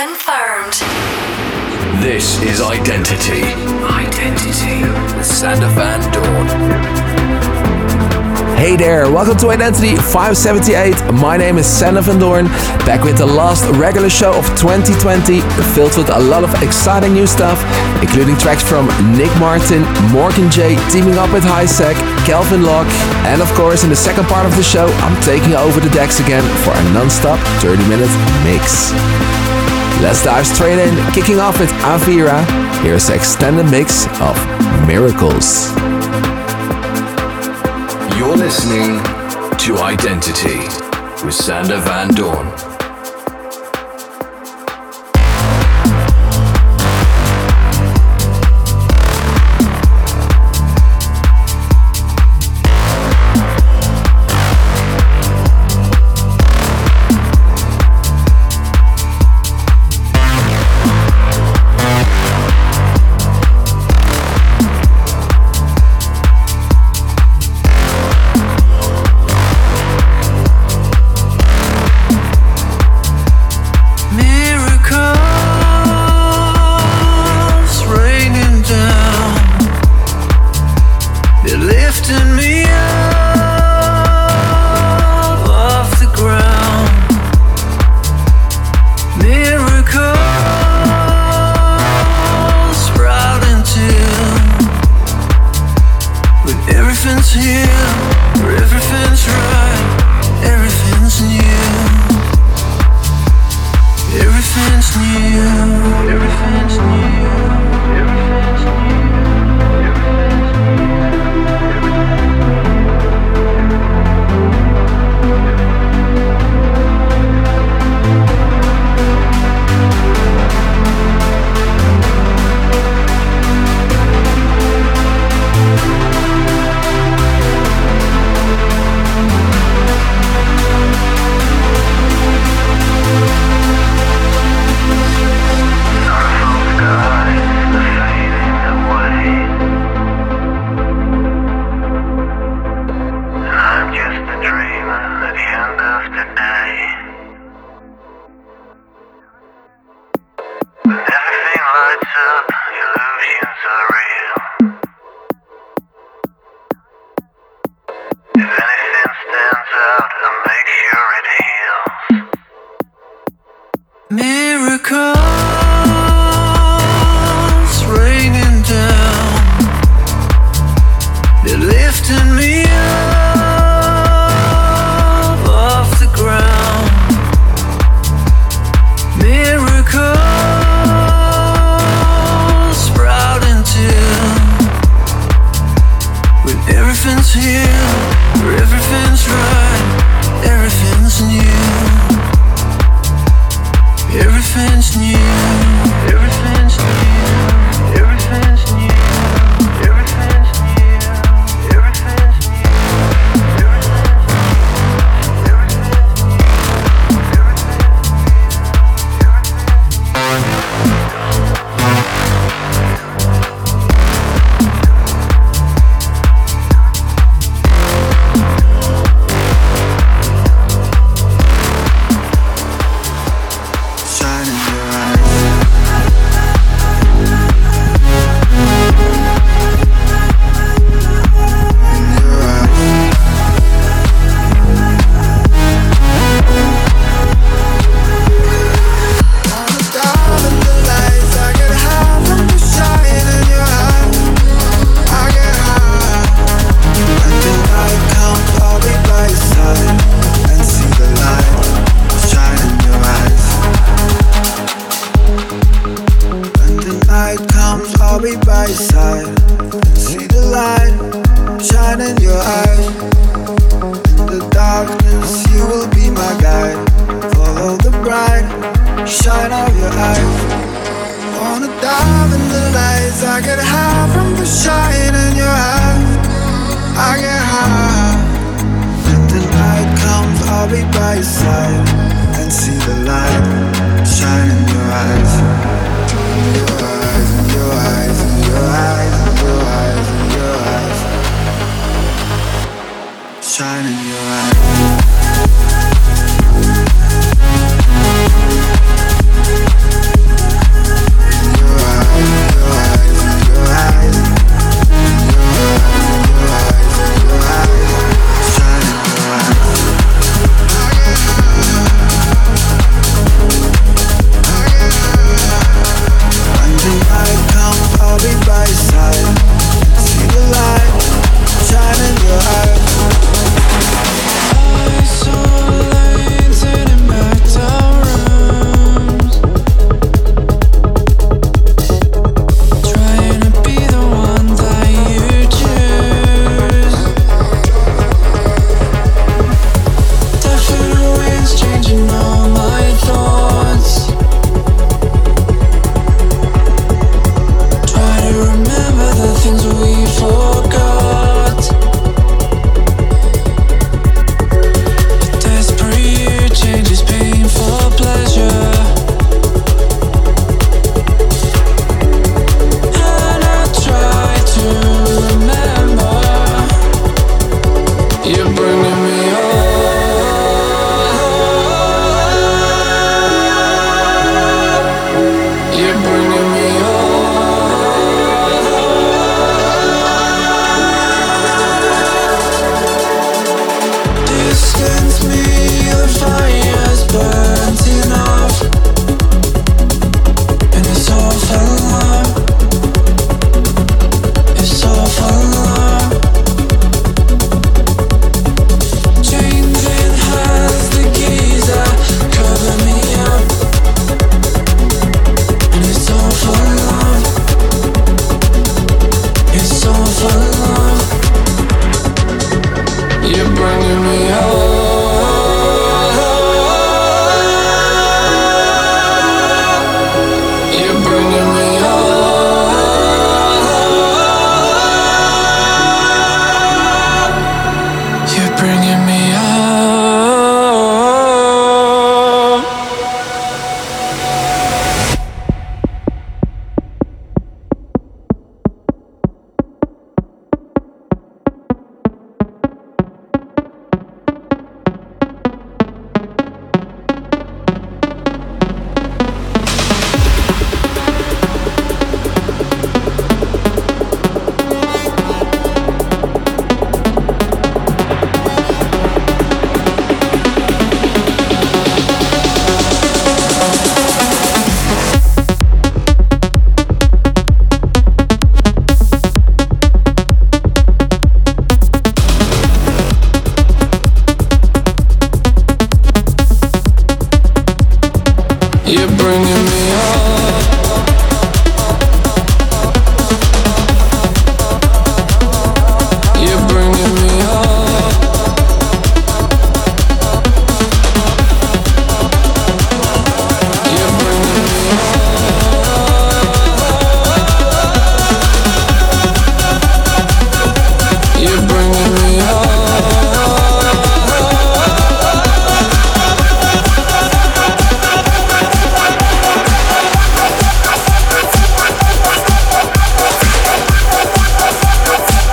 confirmed. This is Identity. Identity with Sander Van Doorn. Hey there, welcome to Identity 578. My name is Sander Van Doorn, back with the last regular show of 2020, filled with a lot of exciting new stuff, including tracks from Nick Martin, Morgan J, teaming up with Hiisak, Calvin Logue, and of course, in the second part of the show, I'm taking over the decks again for a non-stop 30-minute mix. Let's dive straight in, kicking off with Avira. Here's an extended mix of Miracles. You're listening to Identity with Sander Van Doorn. everything's new. Everything's new.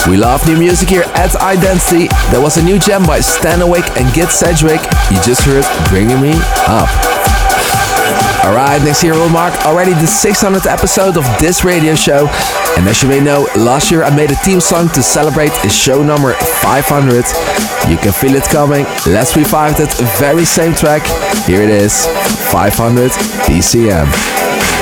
We love new music here at Identity. There was a new gem by Standerwick and Gid Sedgwick. You just heard Bringing Me Up. Alright, next year will mark already the 600th episode of this radio show. And as you may know, last year I made a theme song to celebrate show number 500. You can feel it coming. Let's revive that very same track. Here it is 500 PCM.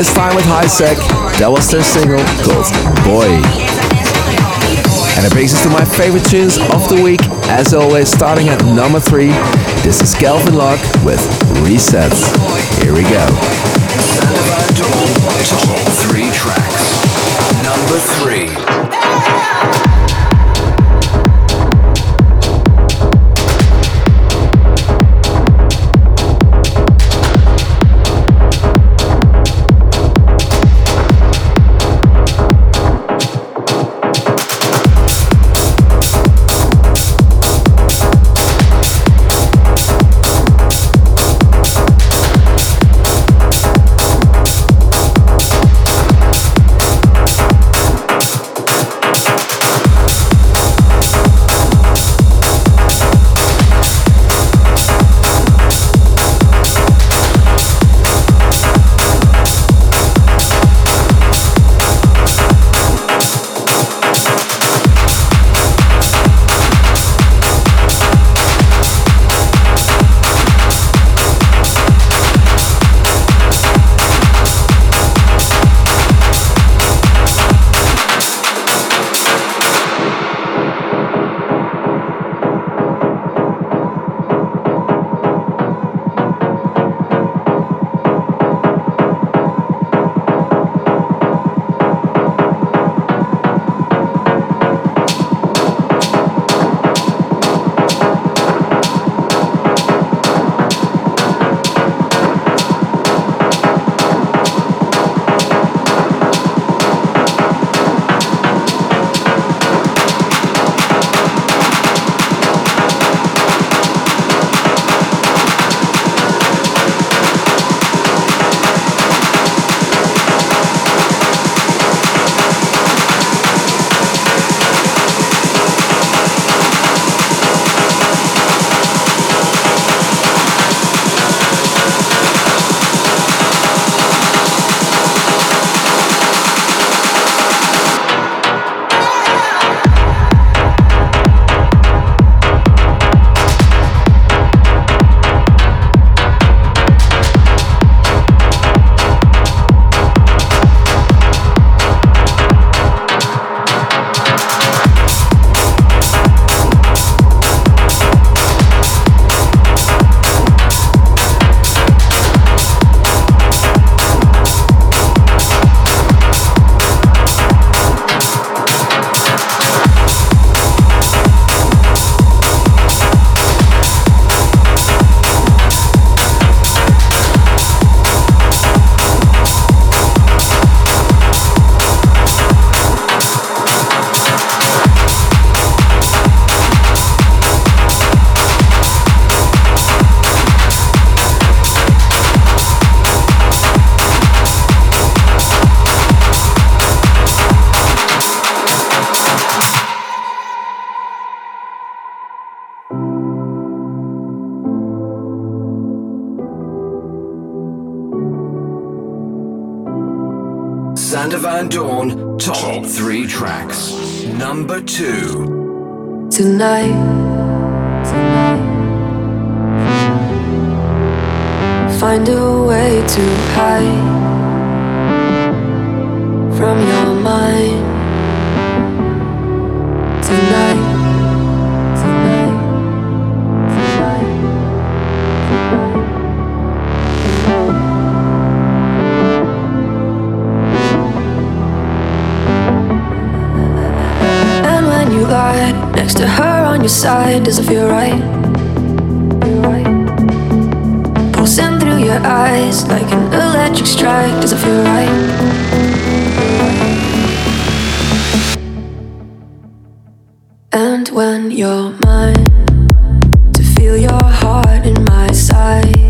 This time with Sec. That was their single called Boy. And it brings us to my favorite tunes of the week, as always, starting at number three. This is Calvin Logue with Reset. Here we go. Doorn, top three tracks. Number two. Tonight, tonight, find a way to hide does it feel right? Pulsing through your eyes like an electric strike, does it feel right? And when you're mine, to feel your heart in my side,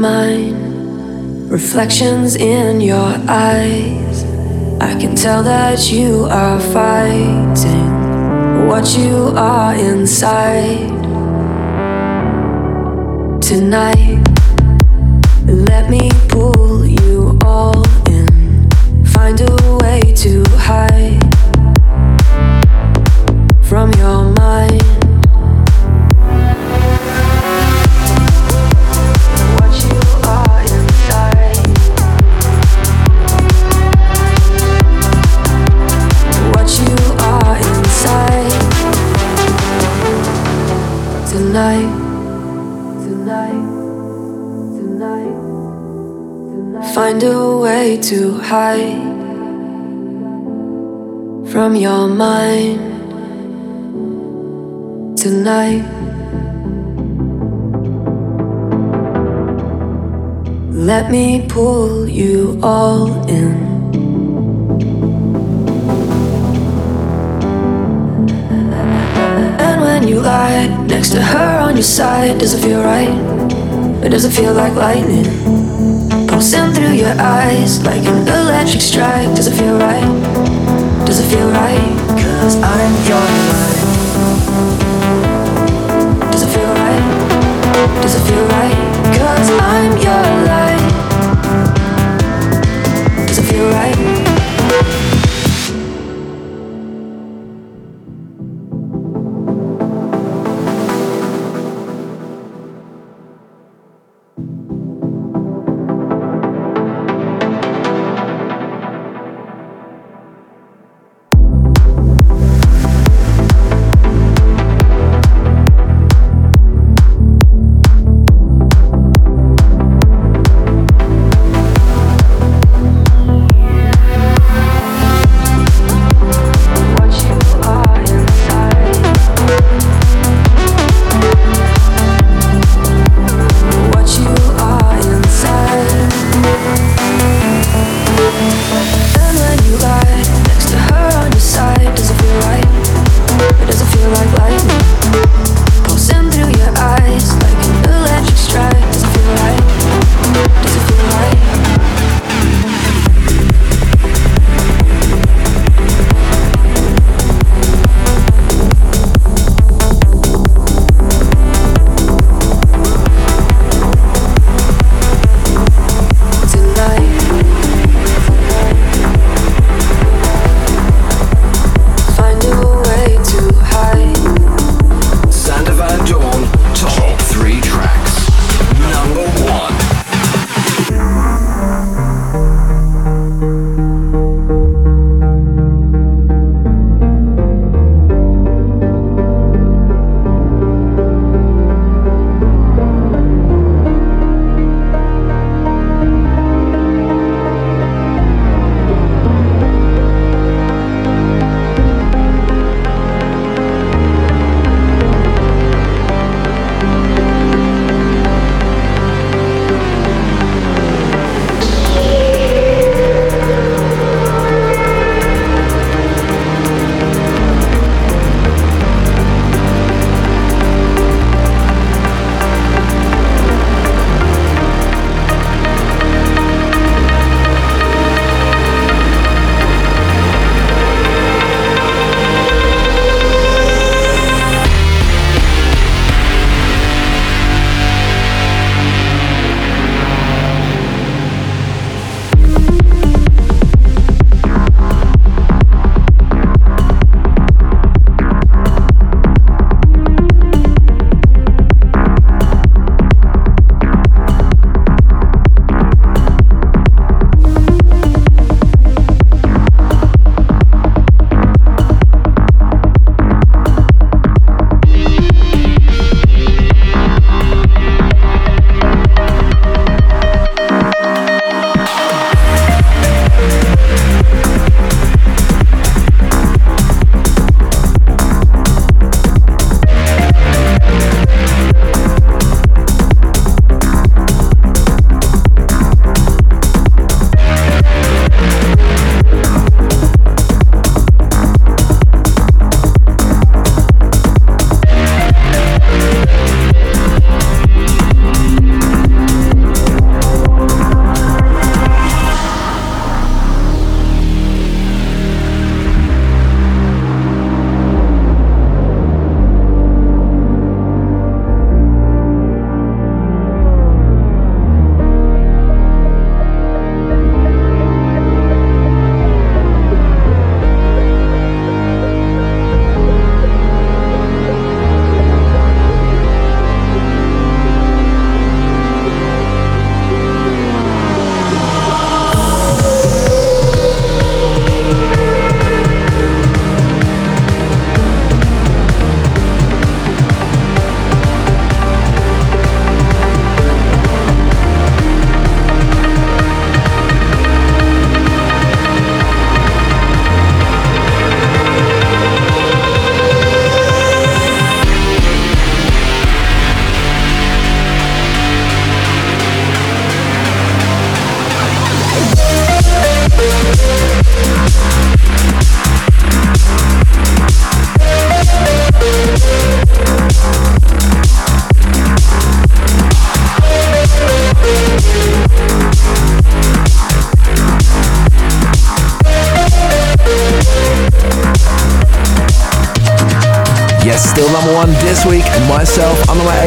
mine, reflections in your eyes, I can tell that you are fighting what you are inside. Tonight, let me pull you all in, find a way to hide way to hide from your mind tonight. Let me pull you all in. And when you lie next to her on your side, does it feel right? Or does it feel like lightning? Pulsing through your eyes like an electric strike. Does it feel right? Does it feel right? Cause I'm your light. Does it feel right? Does it feel right? Cause I'm your light.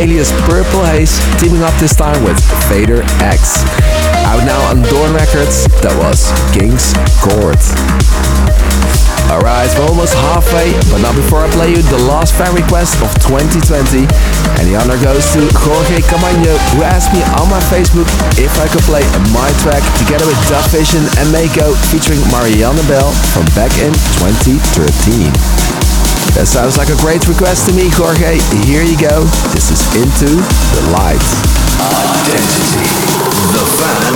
Alias Purple Haze, teaming up this time with Fader X. Out now on Doorn Records, that was King's Court. Alright, we're almost halfway, but not before I play you the last fan request of 2020. And the honor goes to Jorge Camaño, who asked me on my Facebook if I could play my track together with DubVision and Mako featuring Marianne Bell from back in 2013. That sounds like a great request to me, Jorge. Here you go. This is Into the Light. Identity. The fan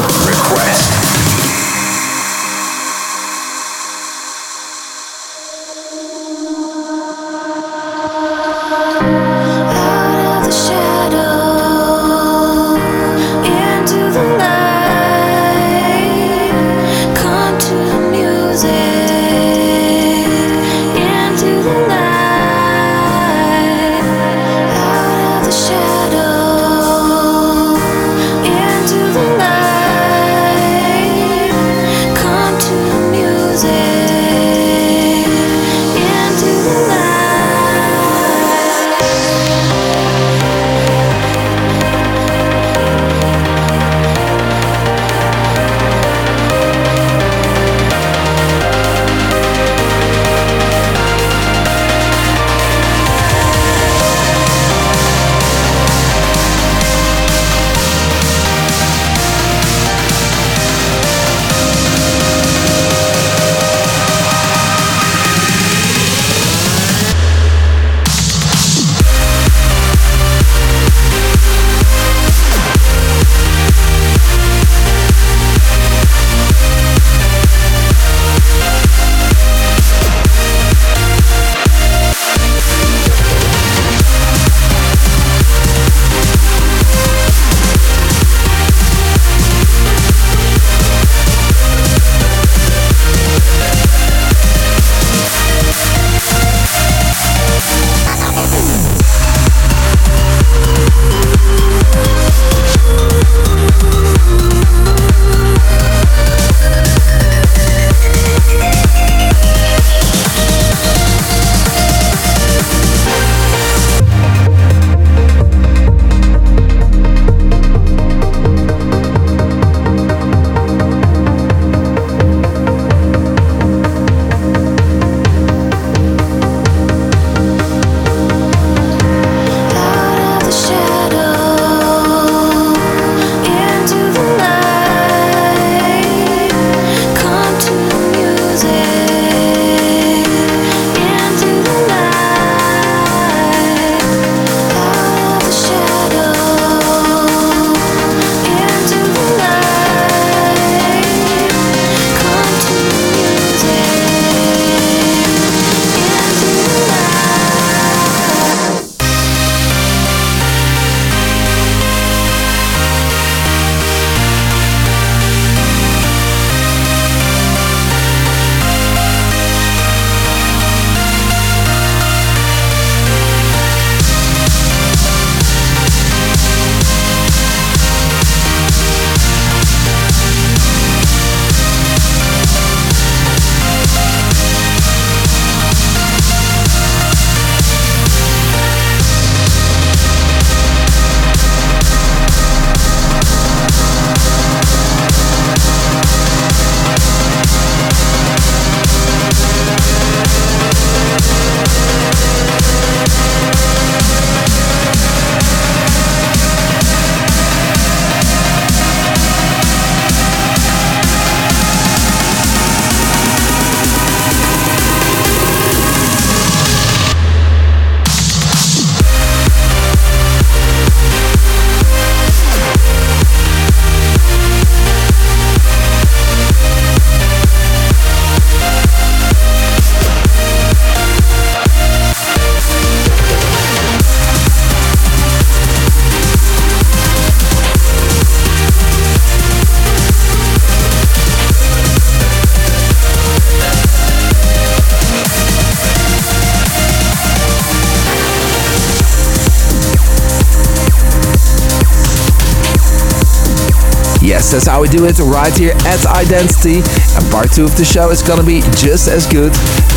that's how we do it right here at Identity. And part two of the show is gonna be just as good.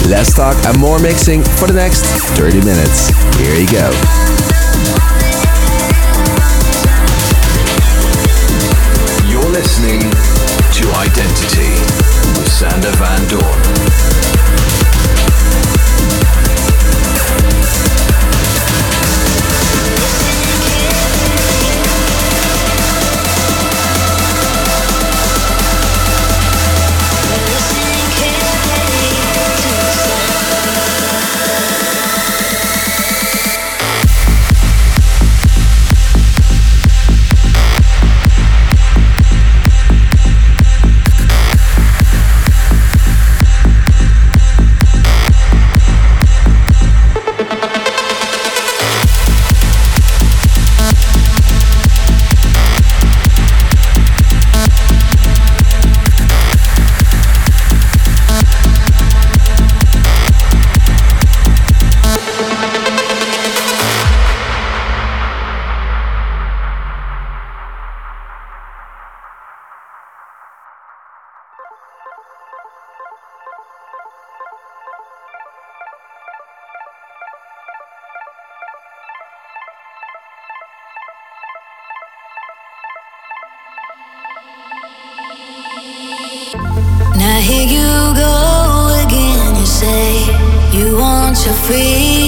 Let's talk and more mixing for the next 30 minutes. Here you go. to free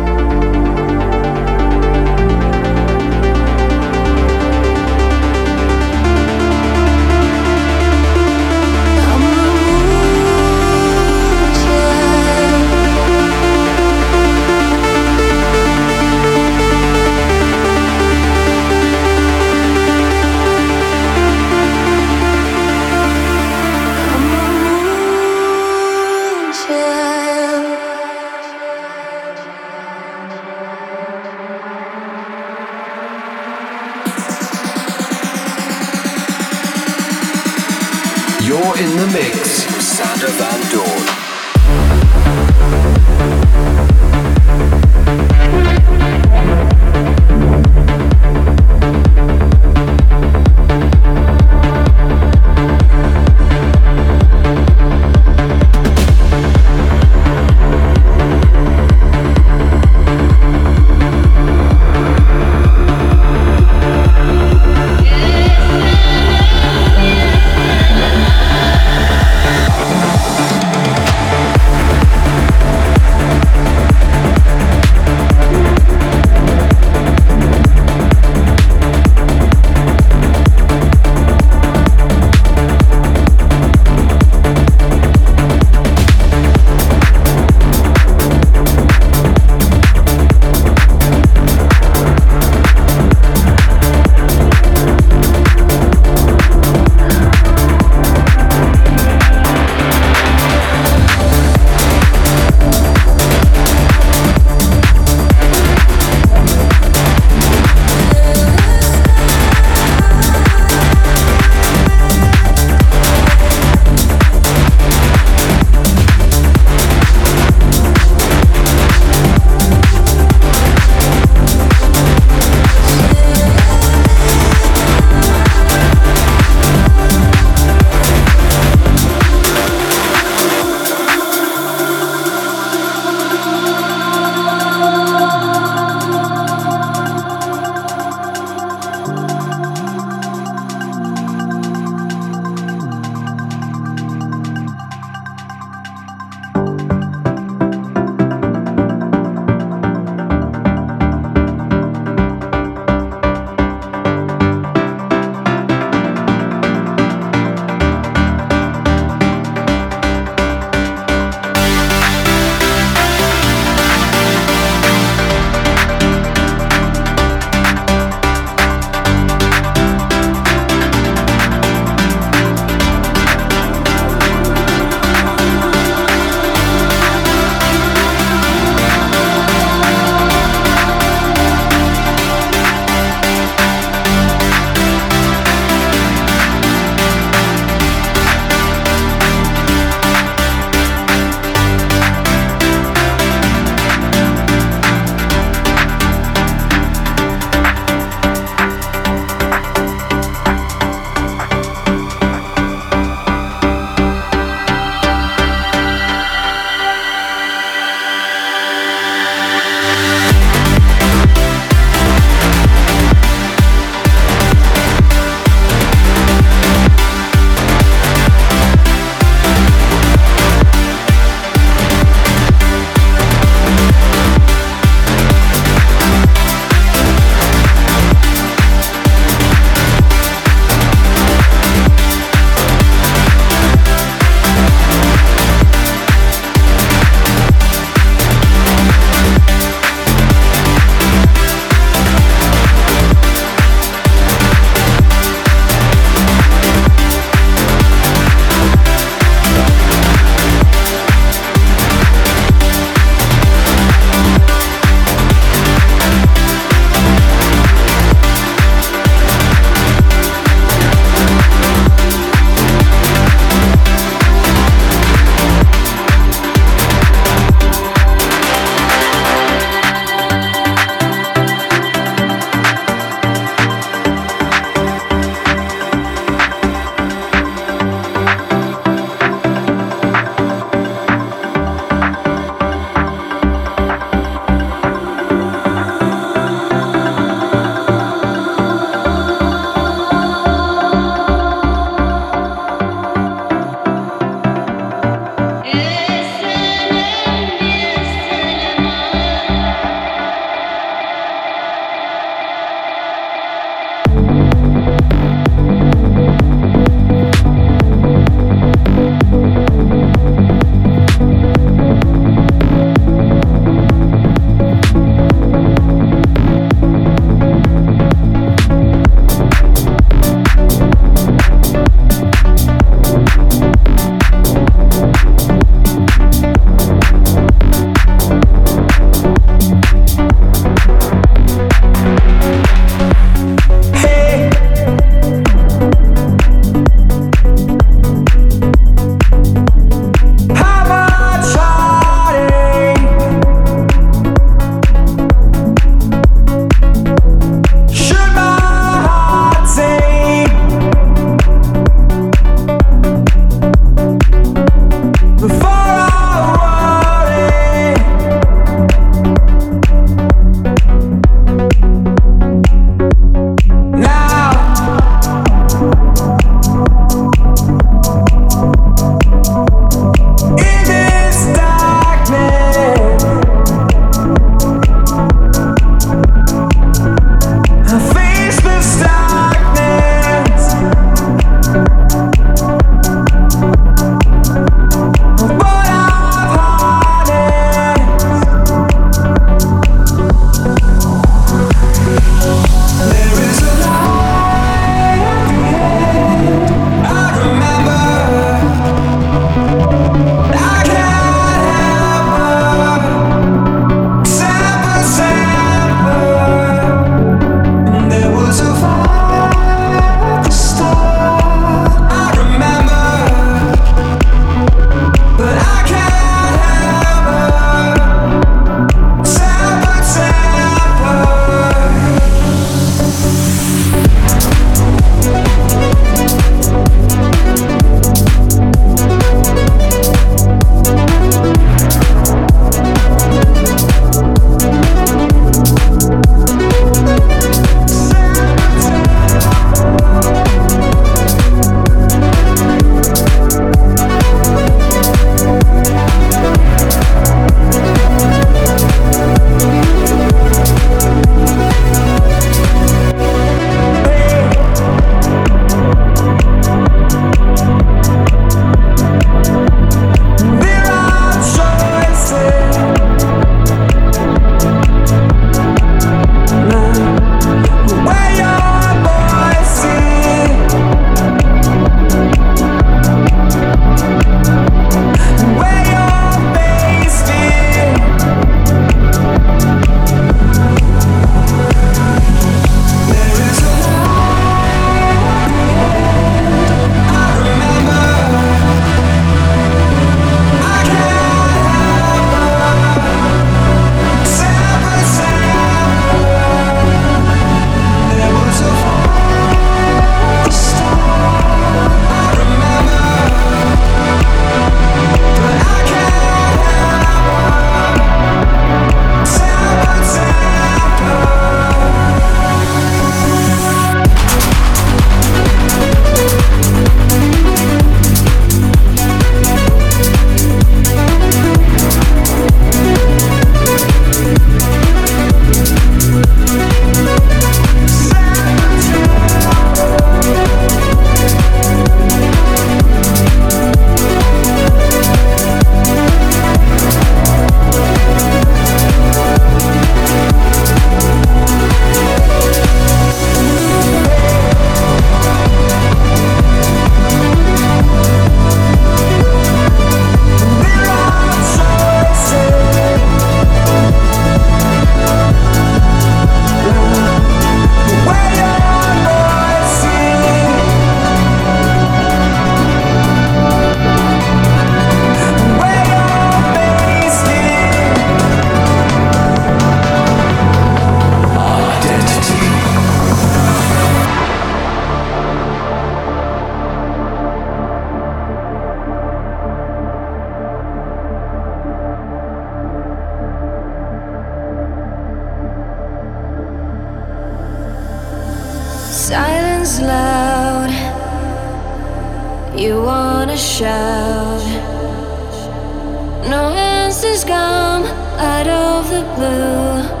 out of the blue.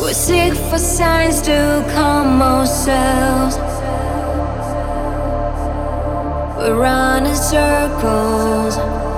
We're sick for signs to calm ourselves. We run in circles.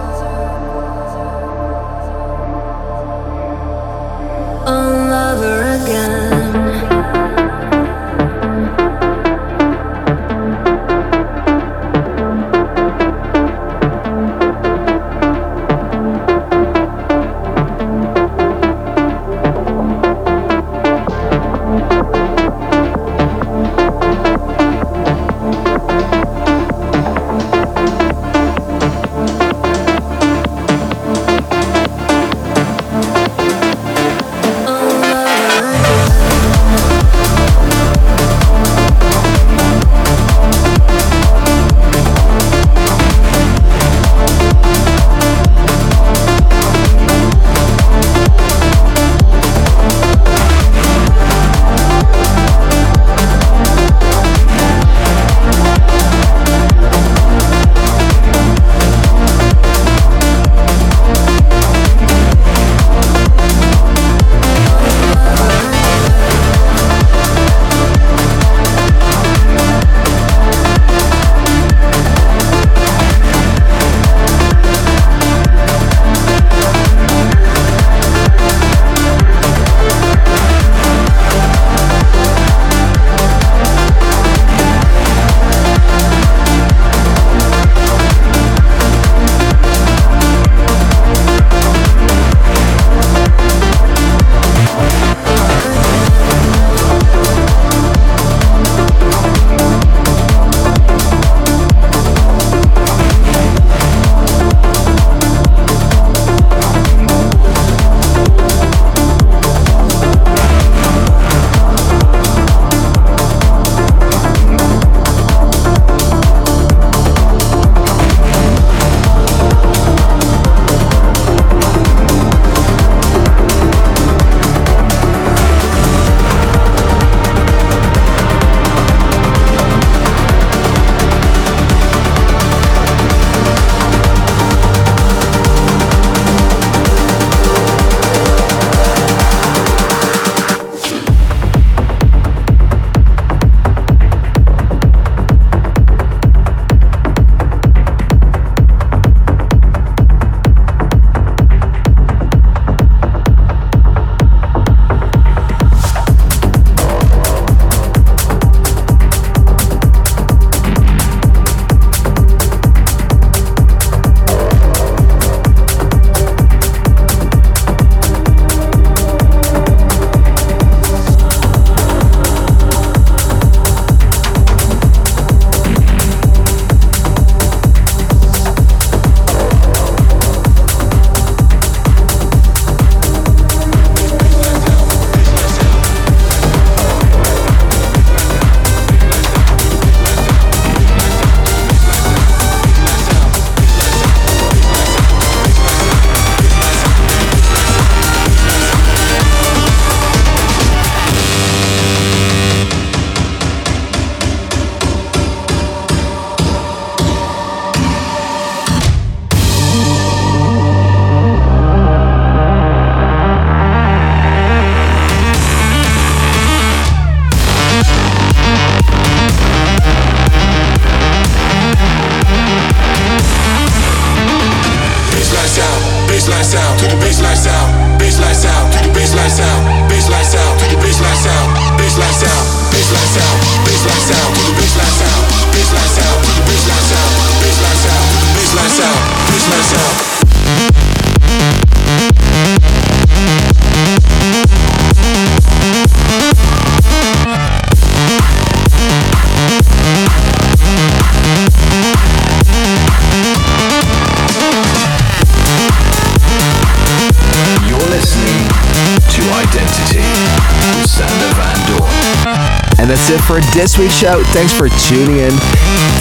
For this week's show. Thanks for tuning in.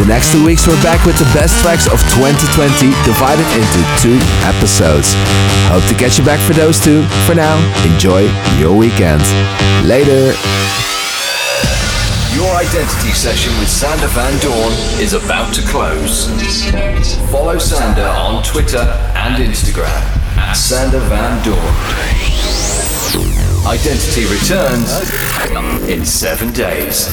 The next two weeks, we're back with the best tracks of 2020, divided into two episodes. Hope to catch you back for those two. For now, enjoy your weekend. Later. Your identity session with Sander Van Doorn is about to close. Follow Sander on Twitter and Instagram at Sander Van Doorn. Identity returns in seven days.